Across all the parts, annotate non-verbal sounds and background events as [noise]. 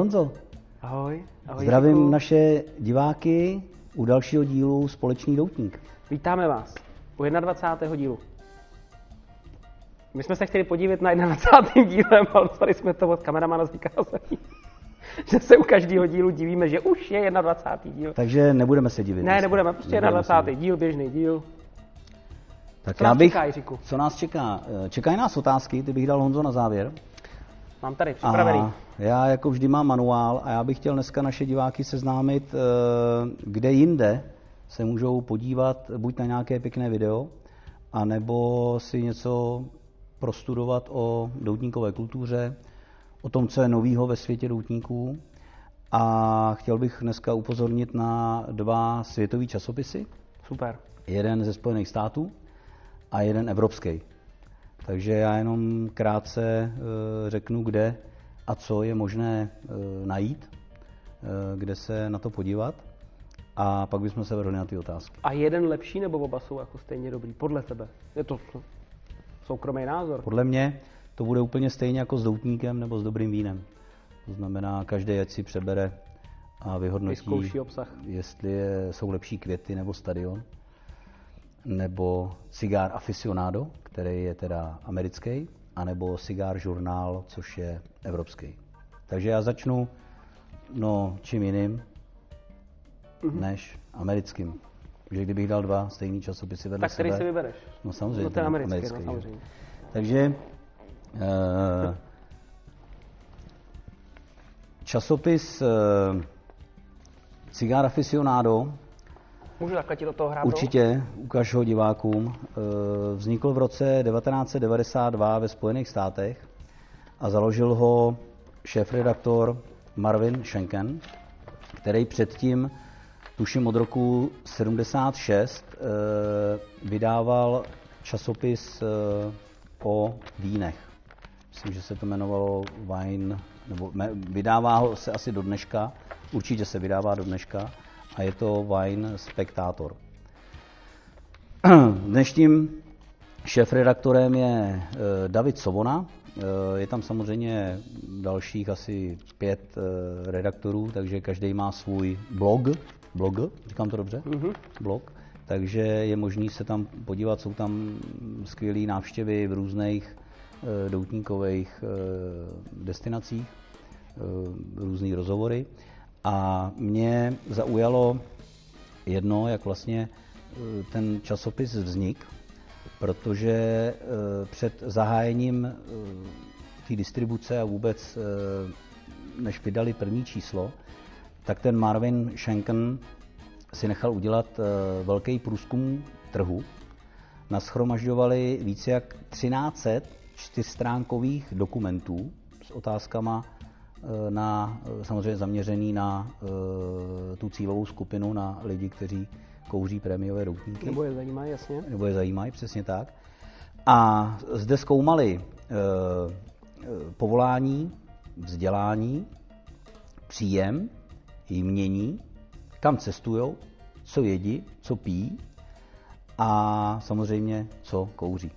Honzo. Ahoj. Ahoj Zdravím Jirku. naše diváky u dalšího dílu Společný doutník. Vítáme vás u 21. dílu. My jsme se chtěli podívat na 21. dílem, ale dostali jsme to od kameramana z vykázání. [laughs] že se u každého dílu divíme, že už je 21. díl. Takže nebudeme se divit. Ne, dneska. nebudeme, prostě Nebudeme se 21. divit. díl, běžný díl. Tak Co já nás bych, čeká, Jiříku? co nás čeká? Eh, Čekají nás otázky, ty bych dal Honzo na závěr. Mám tady připravený. A já jako vždy mám manuál a já bych chtěl dneska naše diváky seznámit, eh, kde jinde se můžou podívat buď na nějaké pěkné video, anebo si něco prostudovat o doutníkové kultuře, o tom, co je novýho ve světě doutníků. A chtěl bych dneska upozornit na dva světové časopisy. Super. Jeden ze Spojených států a jeden evropský. Takže já jenom krátce eh, řeknu, kde a co je možné eh, najít, eh, kde se na to podívat a pak bychom se vrhli na ty otázky. A jeden lepší nebo oba jsou jako stejně dobrý? Podle tebe. Je to soukromý názor. Podle mě to bude úplně stejně jako s doutníkem nebo s dobrým vínem. To znamená, každý ať si přebere a vyhodnotí, obsah. jestli je, jsou lepší květy nebo stadion, nebo cigár aficionado, který je teda americký, anebo cigár žurnál, což je evropský. Takže já začnu no, čím jiným, než americkým. Že kdybych dal dva stejný časopisy vedle Tak který sebe, si vybereš? No samozřejmě. No ten americký, americký, no samozřejmě. Takže eh, časopis eh, Cigar Aficionado, Můžu takhle ti do toho hrát? určitě, ukaž ho divákům, eh, vznikl v roce 1992 ve Spojených státech a založil ho šéf-redaktor Marvin Schenken, který předtím, tuším od roku 76, eh, vydával časopis eh, o vínech. Myslím, že se to jmenovalo Wine, nebo vydává ho se asi do dneška, určitě se vydává do dneška, a je to Wine Spectator. [clears throat] Dnešním šéf-redaktorem je eh, David Sovona. Eh, Je tam samozřejmě dalších asi pět eh, redaktorů, takže každý má svůj blog. Blog, říkám to dobře? Mm-hmm. Blog. Takže je možný se tam podívat, jsou tam skvělé návštěvy v různých doutníkových destinacích, různý rozhovory. A mě zaujalo jedno, jak vlastně eh, ten časopis vznik, protože eh, před zahájením eh, té distribuce a vůbec, než vydali první číslo, tak ten Marvin Schenken si nechal udělat velký průzkum trhu. Naschromažďovali více jak 1300 čtyřstránkových dokumentů s otázkama na, eh, samozřejmě zaměřený na eh, tu cílovou skupinu, na lidi, kteří kouří prémiové doutníky Nebo je zajímá, jasně. nebo je zajímají, přesně tak. A zde zkoumali povolání, vzdělání, příjem, jmění, kam cestují, co jedí, co pijí a samozřejmě co kouří.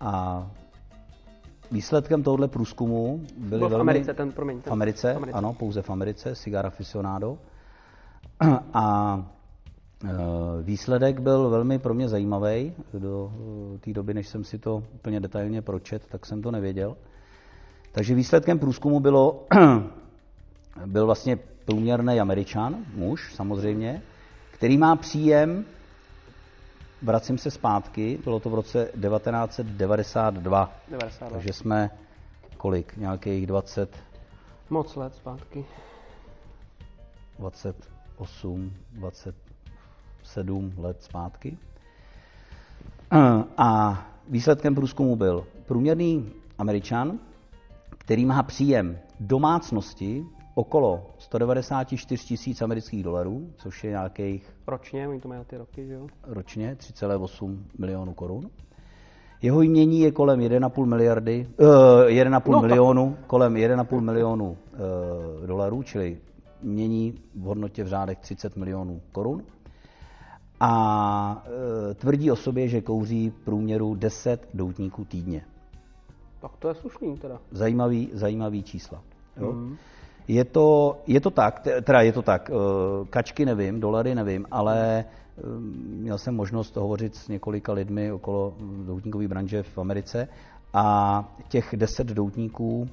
A výsledkem tohoto průzkumu byly Byl v velmi... Americe ten, promiň. Ten, V Americe, v Americe. ano, pouze v Americe, Cigar Aficionado. [clears throat] A e, výsledek byl velmi pro mě zajímavý. Do e, té doby, než jsem si to úplně detailně pročet, tak jsem to nevěděl. Takže výsledkem průzkumu bylo, [clears throat] byl vlastně průměrný Američan, muž samozřejmě, který má příjem, vracím se zpátky, bylo to v roce 1992, 92. takže jsme kolik, nějakých 20, Moc let zpátky. 28, 27 let zpátky. A výsledkem průzkumu byl průměrný Američan, který má příjem domácnosti okolo 194 tisíc amerických dolarů, což je nějakých Ročně, oni to mají ty roky, že jo? ročně 3,8 milionů korun. Jeho jmění je kolem 1,5 miliardy, uh, 1,5 No, tak- milionu, kolem 1,5 milionu uh, dolarů, čili mění v hodnotě v řádech 30 milionů korun. A uh, tvrdí o sobě, že kouří v průměru 10 doutníků týdně. Tak to je slušný teda. Zajímavý, zajímavý čísla. Jo? Mhm. Je to, je to tak, teda je to tak, eh, kačky nevím, dolary nevím, ale eh, měl jsem možnost hovořit s několika lidmi okolo doutníkové branže v Americe a těch deset doutníků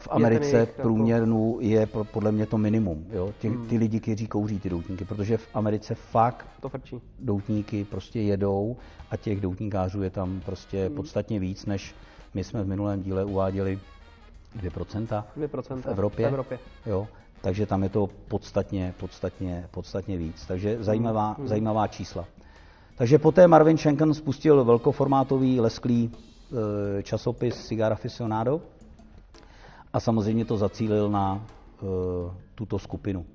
v Americe je jako- průměrnou je podle mě to minimum. Jo? Ty, hmm. ty lidi, kteří kouří ty doutníky, protože v Americe fakt to frčí. doutníky prostě jedou a těch doutníkářů je tam prostě hmm. podstatně víc, než my jsme v minulém díle uváděli 2%, 2% v Evropě. V Evropě. Jo? Takže tam je to podstatně, podstatně, podstatně víc. Takže zajímavá, hmm. zajímavá čísla. Takže poté Marvin Schenken spustil velkoformátový lesklý e, časopis Cigar Aficionado, a samozřejmě to zacílil na uh, tuto skupinu.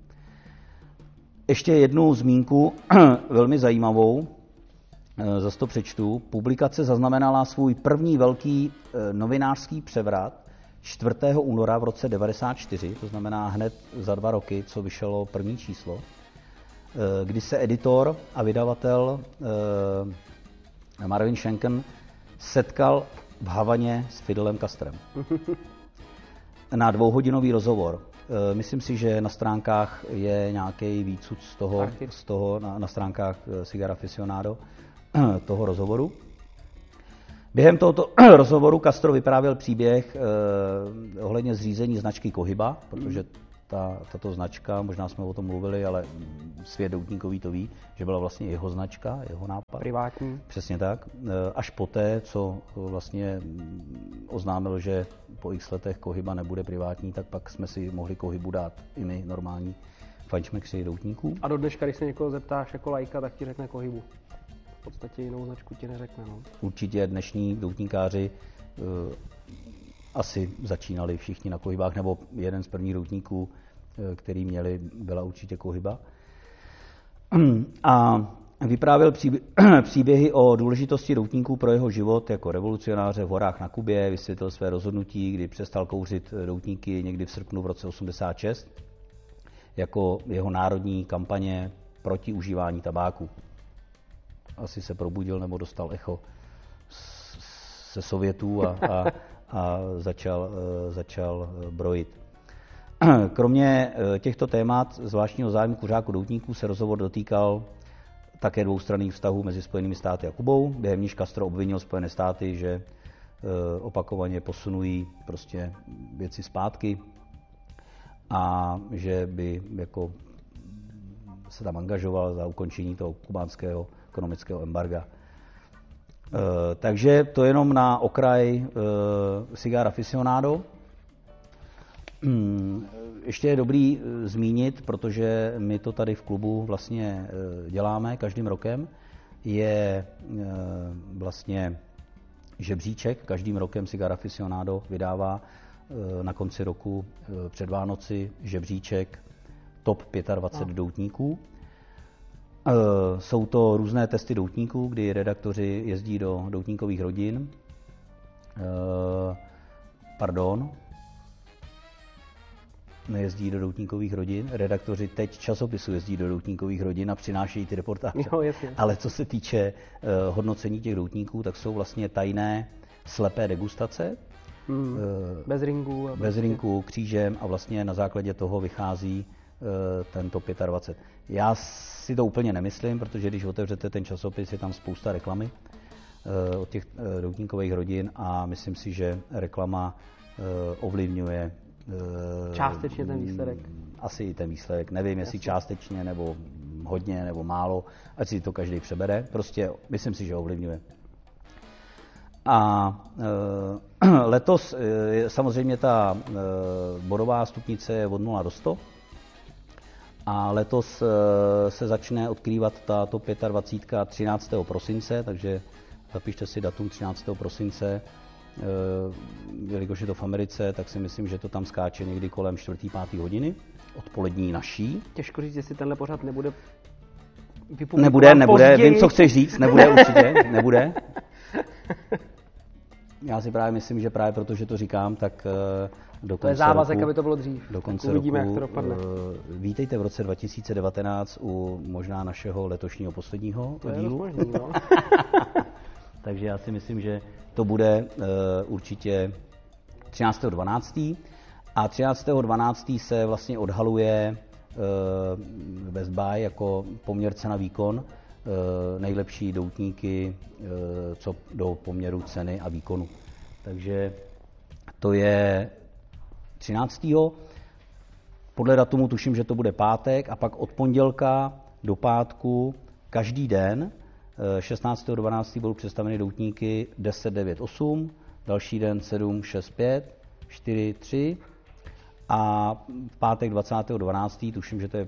Ještě jednu zmínku, [clears throat] velmi zajímavou, uh, zase to přečtu. Publikace zaznamenala svůj první velký uh, novinářský převrat 4. února v roce 1994, to znamená hned za dva roky, co vyšlo první číslo, kdy se editor a vydavatel Marvin Schenken setkal v Havaně s Fidelem Castrem. [laughs] na dvouhodinový rozhovor. E, myslím si, že na stránkách je nějaký výcud z toho, z toho na, na stránkách Cigar Aficionado, [clears throat] toho rozhovoru. Během tohoto [clears throat] rozhovoru Castro vyprávěl příběh eh, ohledně zřízení značky Kohyba, protože ta, tato značka, možná jsme o tom mluvili, ale svět doutníkový to ví, že byla vlastně jeho značka, jeho nápad. Privátní. Přesně tak. E, až poté, co vlastně oznámil, že po x letech kohyba nebude privátní, tak pak jsme si mohli kohybu dát i my normální fančmekři doutníků. A do dneška, když se někoho zeptáš jako lajka, tak ti řekne kohybu. V podstatě jinou značku ti neřekne. No. Určitě dnešní doutníkáři uh, asi začínali všichni na kohybách, nebo jeden z prvních doutníků Eh, který měli, byla určitě kohyba. [clears throat] A vyprávěl [clears throat] příběhy o důležitosti doutníků pro jeho život jako revolucionáře v horách na Kubě, vysvětlil své rozhodnutí, kdy přestal kouřit doutníky někdy v srpnu v roce 86, jako jeho národní kampaně proti užívání tabáku. Asi se probudil nebo dostal echo se Sovětů a, a, a začal, eh, začal brojit. [clears throat] Kromě eh, těchto témat zvláštního zájmu kuřáků doutníků se rozhovor dotýkal také dvoustranných vztahů mezi Spojenými státy a Kubou, během níž Castro obvinil Spojené státy, že eh, opakovaně posunují prostě věci zpátky a že by jako se tam angažoval za ukončení toho kubánského ekonomického embarga. Eh, takže to jenom na okraj Cigar Aficionado. Hmm, ještě je dobrý eh, zmínit, protože my to tady v klubu vlastně eh, děláme každým rokem, je eh, vlastně žebříček, každým rokem Cigar Aficionado vydává na konci roku před Vánoci žebříček top 25 no. doutníků. Jsou to různé testy doutníků, kdy redaktoři jezdí do doutníkových rodin. Pardon, nejezdí do doutníkových rodin. Redaktoři teď časopisu jezdí do doutníkových rodin a přinášejí ty reportáže. Jo, jasně. Ale co se týče uh, hodnocení těch doutníků, tak jsou vlastně tajné slepé degustace. Hmm. Uh, bez ringů. A bez prostě- ringů, křížem a vlastně na základě toho vychází tento 25. Já si to úplně nemyslím, protože když otevřete ten časopis, je tam spousta reklamy uh, od těch doutníkových rodin a myslím si, že reklama ovlivňuje Eh, částečně ten výsledek? Asi i ten výsledek. Nevím, jestli Jasně. částečně, nebo hodně, nebo málo, ať si to každý přebere. Prostě myslím si, že ovlivňuje. A e, [clears throat] letos e, samozřejmě ta e, bodová stupnice je od 0 do 100. A letos e, se začne odkrývat tato 25. 13. prosince, takže zapište si datum 13. prosince Eh, jelikož je to v Americe, tak si myslím, že to tam skáče někdy kolem 4. 5. hodiny odpolední naší. Těžko říct, jestli tenhle pořad nebude Nebude, nebude, později. vím, co chceš říct, nebude určitě, nebude. [laughs] Já si právě myslím, že právě proto, že to říkám, tak eh, do To je závazek, roku, aby to bylo dřív. Do konce uvidíme, roku, jak to dopadne. Eh, vítejte v roce 2019 u možná našeho letošního posledního to dílu. Je možný, no. [laughs] Takže já si myslím, že to bude uh, určitě 13.12. A 13.12. se vlastně odhaluje Best Buy jako poměr cena výkon, nejlepší doutníky, co do poměru ceny a výkonu. Takže to je 13. Podle datumu tuším, že to bude pátek a pak od pondělka do pátku každý den 16.12. budou představeny doutníky 10, 9, 8, další den 7, 6, 5, 4, 3 a v pátek 20.12. tuším, že to je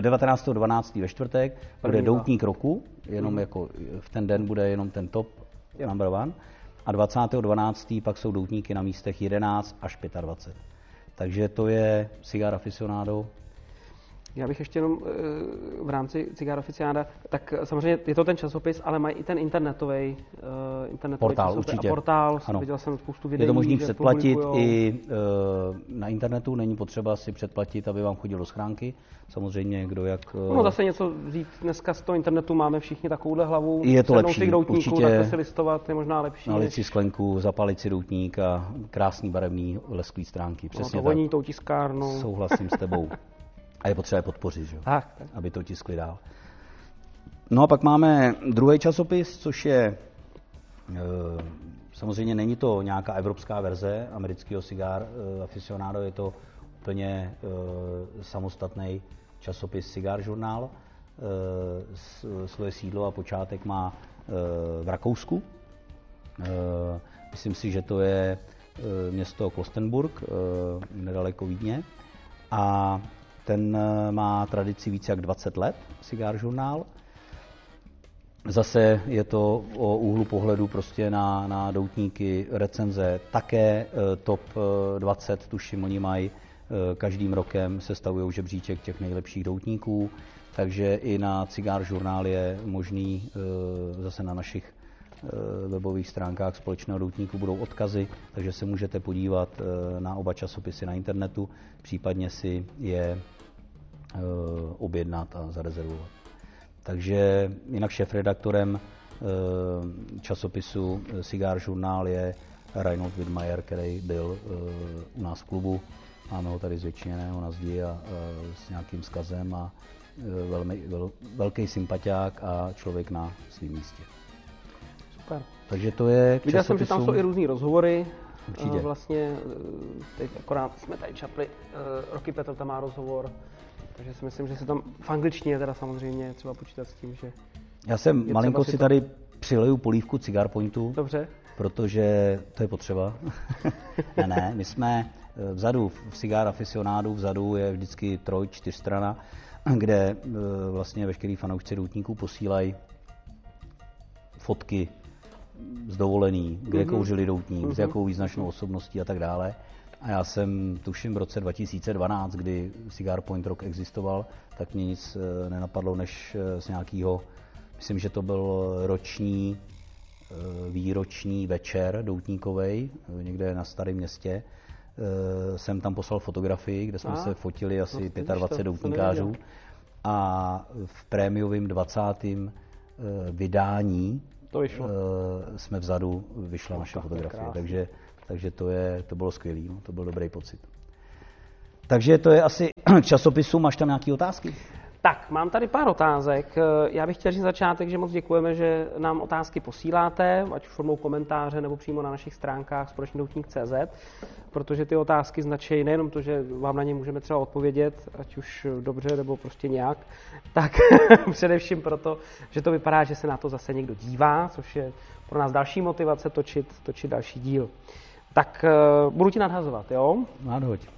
19.12. Eh, ve čtvrtek, bude doutník roku, jenom mm. jako v ten den bude jenom ten top number one a 20.12. pak jsou doutníky na místech 11 až 25. Takže to je Cigar Aficionado já bych ještě jenom eh, v rámci Cigar Oficiáda, tak samozřejmě je to ten časopis, ale mají i ten internetový, uh, internetový portál, časopis určitě. a portál. Ano. Viděl jsem spoustu videí. Je to možné předplatit i uh, na internetu, není potřeba si předplatit, aby vám chodil do schránky. Samozřejmě, kdo jak... No zase něco vzít. Dneska z toho internetu máme všichni takovouhle hlavu. Je to lepší, určitě. si listovat je možná lepší. Nalit si sklenku, zapalit si doutník a krásný barevný lesklý stránky. Přesně no, to voní tou tiskárnou. Souhlasím s tebou. [laughs] A je potřeba je podpořit, že? Tak, tak. aby to tiskli dál. No a pak máme druhý časopis, což je, e, samozřejmě není to nějaká evropská verze amerického cigar e, aficionado, je to úplně e, samostatný časopis Cigar Journal. Svoje sídlo a počátek má v Rakousku. Myslím si, že to je město Klostenburg, nedaleko Vídně. A ten eh, má tradici více jak 20 let, Cigar Journal. Zase je to o úhlu pohledu prostě na, na doutníky recenze. Také eh, top 20, eh, tuším, oni mají každým rokem sestavují žebříček těch nejlepších doutníků, takže i na Cigar Journal je možný zase na našich webových stránkách společného doutníku budou odkazy, takže se můžete podívat na oba časopisy na internetu, případně si je Eh, objednat a zarezervovat. Takže jinak šéf-redaktorem eh, časopisu Cigar Journal je Reinhold Widmayer, který byl eh, u nás v klubu. Máme ho tady zvětšiněného na zdi a, s nějakým skazem a velmi, vel, velký sympatiák a člověk na svém místě. Super. Takže to je Viděl jsem, že tam jsou i různý rozhovory. Určitě. Vlastně teď akorát jsme tady čapli, Roky Petr tam má rozhovor takže si myslím, že se tam v angličtině teda samozřejmě třeba počítat s tím, že... Já jsem malinko si to... tady přileju polívku Cigar Pointu. Dobře. Protože to je potřeba. [laughs] ne, ne, my jsme eh, vzadu v Cigar Aficionádu, vzadu je vždycky troj, čtyřstrana, kde eh, vlastně veškerý fanoušci doutníků posílají fotky z dovolený, kde mm-hmm. kouřili doutník, mm-hmm. s mhm. jakou význačnou osobností a tak dále. A já jsem, tuším, v roce 2012, kdy Cigar Point Rock existoval, tak mě nic eh, nenapadlo, než eh, z nějakého, myslím, že to byl roční, eh, výroční večer doutníkovej, někde na Starém městě, jsem tam poslal fotografii, kde jsme a, se fotili asi no, 25 to, doutníkářů. A v prémiovém 20. vydání to vyšlo. jsme vzadu, vyšla no, naše fotografie. Takže takže to, je, to bylo skvělé, no, to byl dobrý pocit. Takže to je asi [clears throat] k časopisu. Máš tam nějaké otázky? Tak, mám tady pár otázek. Já bych chtěl říct začátek, že moc děkujeme, že nám otázky posíláte, ať už formou komentáře nebo přímo na našich stránkách společnoutník.cz, protože ty otázky značí nejenom to, že vám na ně můžeme třeba odpovědět, ať už dobře nebo prostě nějak, tak [laughs] především proto, že to vypadá, že se na to zase někdo dívá, což je pro nás další motivace točit, točit další díl. Tak uh, budu ti nadhazovat, jo? Nadhoď.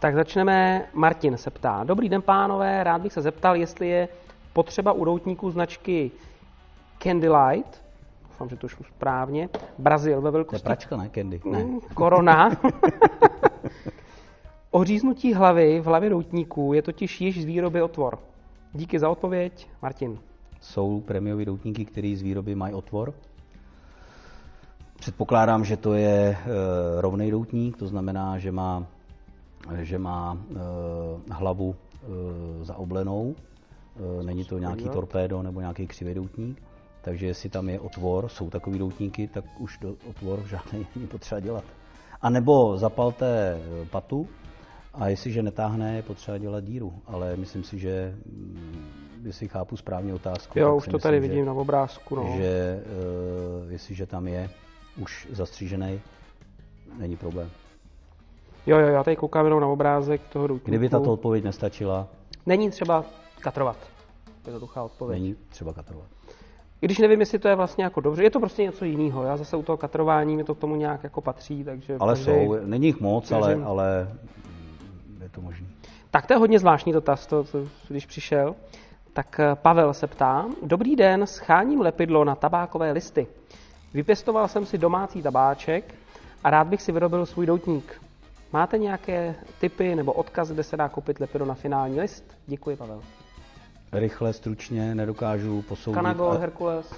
Tak začneme. Martin se ptá. Dobrý den, pánové. Rád bych se zeptal, jestli je potřeba u doutníků značky Candlelight, doufám, že to už správně, Brazil ve velkosti... To je pračka, ne? Candy. Ne. Mm, korona. [laughs] Oříznutí hlavy v hlavě doutníků je totiž již z výroby otvor. Díky za odpověď, Martin. Jsou prémiové doutníky, které z výroby mají otvor. Předpokládám, že to je e, rovný doutník, to znamená, že má, že má e, hlavu e, zaoblenou, e, není to nějaký torpédo nebo nějaký křivý doutník, takže jestli tam je otvor, jsou takový doutníky, tak už do otvor [laughs] žádný není potřeba dělat. A nebo zapalte eh, patu a jestliže netáhne, je potřeba dělat díru. Ale myslím si, že mm, jestli chápu správně otázku. Jo, už to myslím, tady vidím že, na obrázku. No. Že uh, jestliže tam je už zastřížený, není problém. Jo, jo, já tady koukám jenom na obrázek toho doutníku. Kdyby tato odpověď nestačila? Není třeba katrovat. Jednoduchá odpověď. Není třeba katrovat. I když nevím, jestli to je vlastně jako dobře, je to prostě něco jiného. Já zase u toho katrování mi to k tomu nějak jako patří, takže... Ale jsou, není jich moc, ale, ale je to možné. Tak to je hodně zvláštní dotaz, to, to, když přišel. Tak eh, Pavel se ptá, dobrý den, scháním lepidlo na tabákové listy. Vypěstoval jsem si domácí tabáček a rád bych si vyrobil svůj doutník. Máte nějaké typy nebo odkaz, kde se dá koupit lepidlo na finální list? Děkuji, Pavel. Rychle, stručně, nedokážu posoudit. Kanagol, a... Herkules.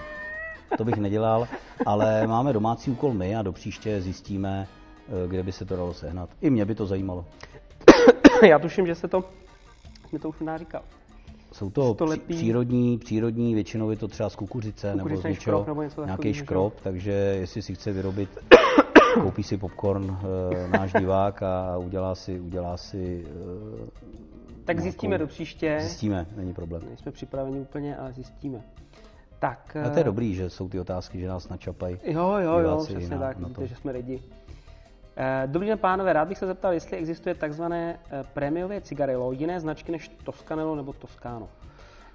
[laughs] to bych nedělal, ale máme domácí úkol my a do příště zjistíme, eh, kde by se to dalo sehnat. I mě by to zajímalo. [coughs] Já tuším, že se to, mi to už říkal. Jsou to, to lepí... přírodní, přírodní, většinou je to třeba z kukuřice, nebo z něčeho, nebo něco nějaký škrob, takže jestli si chce vyrobit, koupí si popcorn e, náš divák a udělá si, udělá si e, Tak nějakou... zjistíme do příště. Zjistíme, není problém. Nejsme připraveni úplně, ale zjistíme. Tak, a to je dobrý, že jsou ty otázky, že nás načapají. Jo, jo, jo, přesně na, tak, na to. že jsme lidi. Eh, dobrý den, pánové, rád bych se zeptal, jestli existuje takzvané eh, prémiové cigarelo, jiné značky než Toscanello nebo Toscano.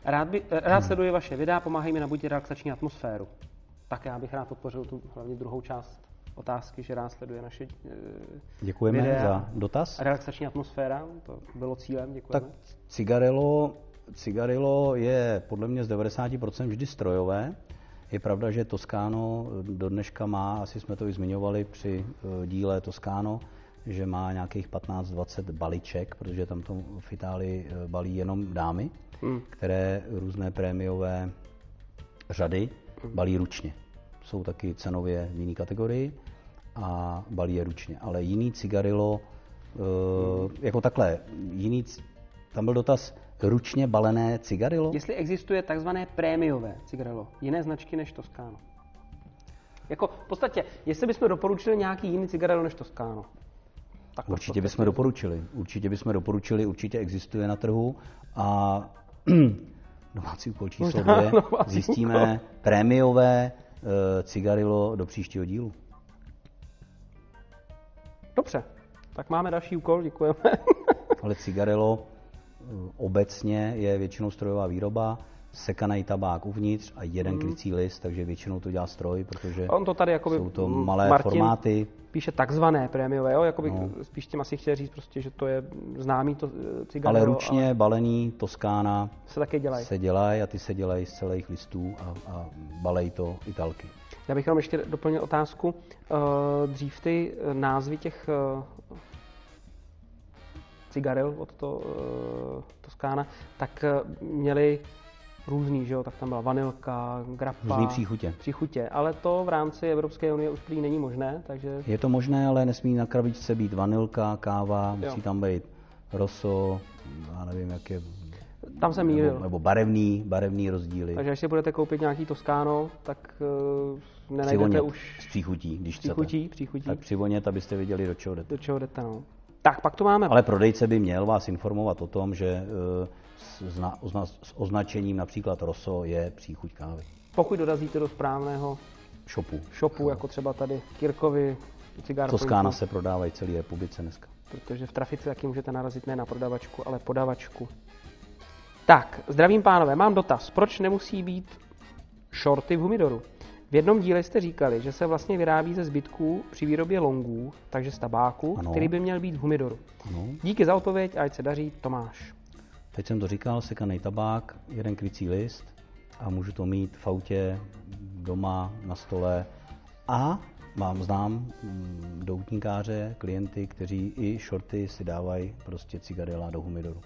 Rád, by, eh, rád hmm. sleduji vaše videa, pomáhají mi nabudit relaxační atmosféru. Tak já bych rád podpořil tu hlavně druhou část otázky, že rád sleduje naše Děkujeme videa. za dotaz. Relaxační atmosféra, to bylo cílem, děkujeme. Tak cigarelo, cigarelo je podle mě z 90% vždy strojové. Je pravda, že Toskáno do dneška má, asi jsme to i zmiňovali při eh, díle Toskáno, že má nějakých 15-20 baliček, protože tam to v Itálii eh, balí jenom dámy, hmm. které různé prémiové řady hmm. balí ručně. Jsou taky cenově v jiné kategorii a balí je ručně. Ale jiný cigarilo, hmm. jako takhle, jiný, tam byl dotaz, ručně balené cigarilo? Jestli existuje takzvané prémiové cigarilo, jiné značky než Toscano. Jako v podstatě, jestli bychom doporučili nějaký jiný cigarilo než Toscano. Tak určitě bychom doporučili. Určitě bychom doporučili, určitě existuje na trhu a [clears throat] domácí úkol číslo dvě, zjistíme prémiové uh, cigarilo do příštího dílu. Dobře, tak máme další úkol, děkujeme. [laughs] Ale cigarilo obecně je většinou strojová výroba, sekaný tabák uvnitř a jeden mm. klicí list, takže většinou to dělá stroj, protože On to tady jakoby jsou to malé Martin formáty. píše takzvané prémiové, jo? Jakoby no. spíš tím asi chtěl říct prostě, že to je známý to eh, cigarro. Ale ručně ale... balený Toskána se také dělají. Se dělají a ty se dělají z celých listů a, a balej to italky. Já bych vám ještě doplnil otázku. Eh, dřív ty eh, názvy těch cigaril od to, Toskána, tak měli různý, že jo, tak tam byla vanilka, grappa. Různý příchutě. Příchutě, ale to v rámci Evropské unie už prý není možné, takže... Je to možné, ale nesmí na krabičce být vanilka, káva, musí jo. tam být roso, já nevím, jak je tam se mýlil. Nebo, nebo barevný, barevný rozdíly. Takže až si budete koupit nějaký Toskáno, tak nenajdete už... S příchutí, když příchutí, chcete. Příchutí, Tak přivonět, abyste viděli, do čeho jdete. Do čeho jdete, no. Tak, pak to máme. Ale prodejce by měl vás informovat o tom, že eh, s, ozna, s označením například Rosso je příchuť kávy. Pokud dorazíte do správného shopu, shopu jako třeba tady Kirkovi, cigár. Toskána se prodávají celé republice dneska. Protože v trafice taky můžete narazit ne na prodavačku, ale podavačku. Tak, zdravím pánové, mám dotaz. Proč nemusí být shorty v humidoru? V jednom díle jste říkali, že se vlastně vyrábí ze zbytků při výrobě longů, takže z tabáku, ano. který by měl být v humidoru. Ano. Díky za odpověď, ať se daří, Tomáš. Teď jsem to říkal, sekaný tabák, jeden krycí list a můžu to mít v autě, doma, na stole a mám, znám mm, doutníkáře, klienty, kteří i shorty si dávají prostě cigarela do humidoru.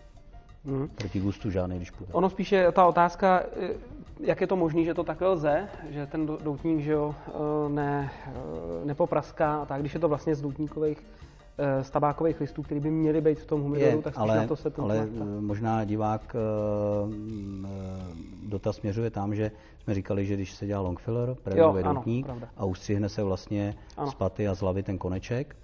Mm. Proti gustu žádný, když půjde. Ono spíše ta otázka, eh, jak je to možné, že to takhle lze, že ten doutník že jo, eh, ne, eh, nepopraská a tak, když je to vlastně z doutníkových eh, z tabákových listů, které by měly být v tom humidoru, Je, tak ale, na to se ten ale eh, možná divák dotaz směřuje tam, že jsme říkali, že když se dělá long filler, prémiový ano, doutník pravda. a ustřihne se vlastně Ano. z paty a z hlavy ten koneček,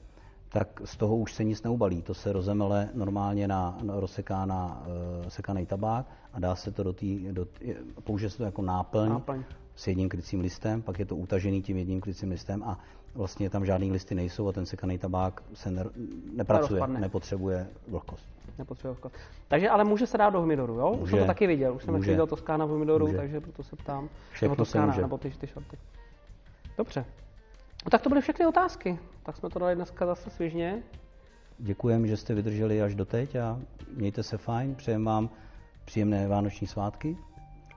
tak z toho už se nic neubalí. To se rozemele normálně na, na rozseká na uh, sekaný tabák a dá se to do té, do, tý- použije se to jako náplň, Náplň. s jedním krycím listem, pak je to utažený tím jedním krycím listem a vlastně tam žádný listy nejsou a ten sekaný tabák se ne, nepracuje, nepotřebuje vlhkost. Nepotřebuje vklad. Takže ale může se dát do humidoru, jo? Už Může. jsem to taky viděl, už jsem viděl Toskána v humidoru, Může. takže proto se ptám. Všechno nebo se Toskána, může. nebo ty, ty šorty. Dobře. No, tak to byly všechny otázky. Tak jsme to dali dneska zase svižně. Děkujeme, že jste vydrželi až doteď a mějte se fajn. Přejeme vám příjemné vánoční svátky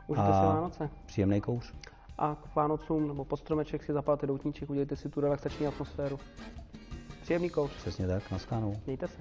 Užijte si Vánoce. příjemný kouř. A k Vánocům nebo pod stromeček si zapálte doutníček, udělejte si tu relaxační atmosféru. Příjemný kouř. Přesně tak, naschledanou. Mějte se.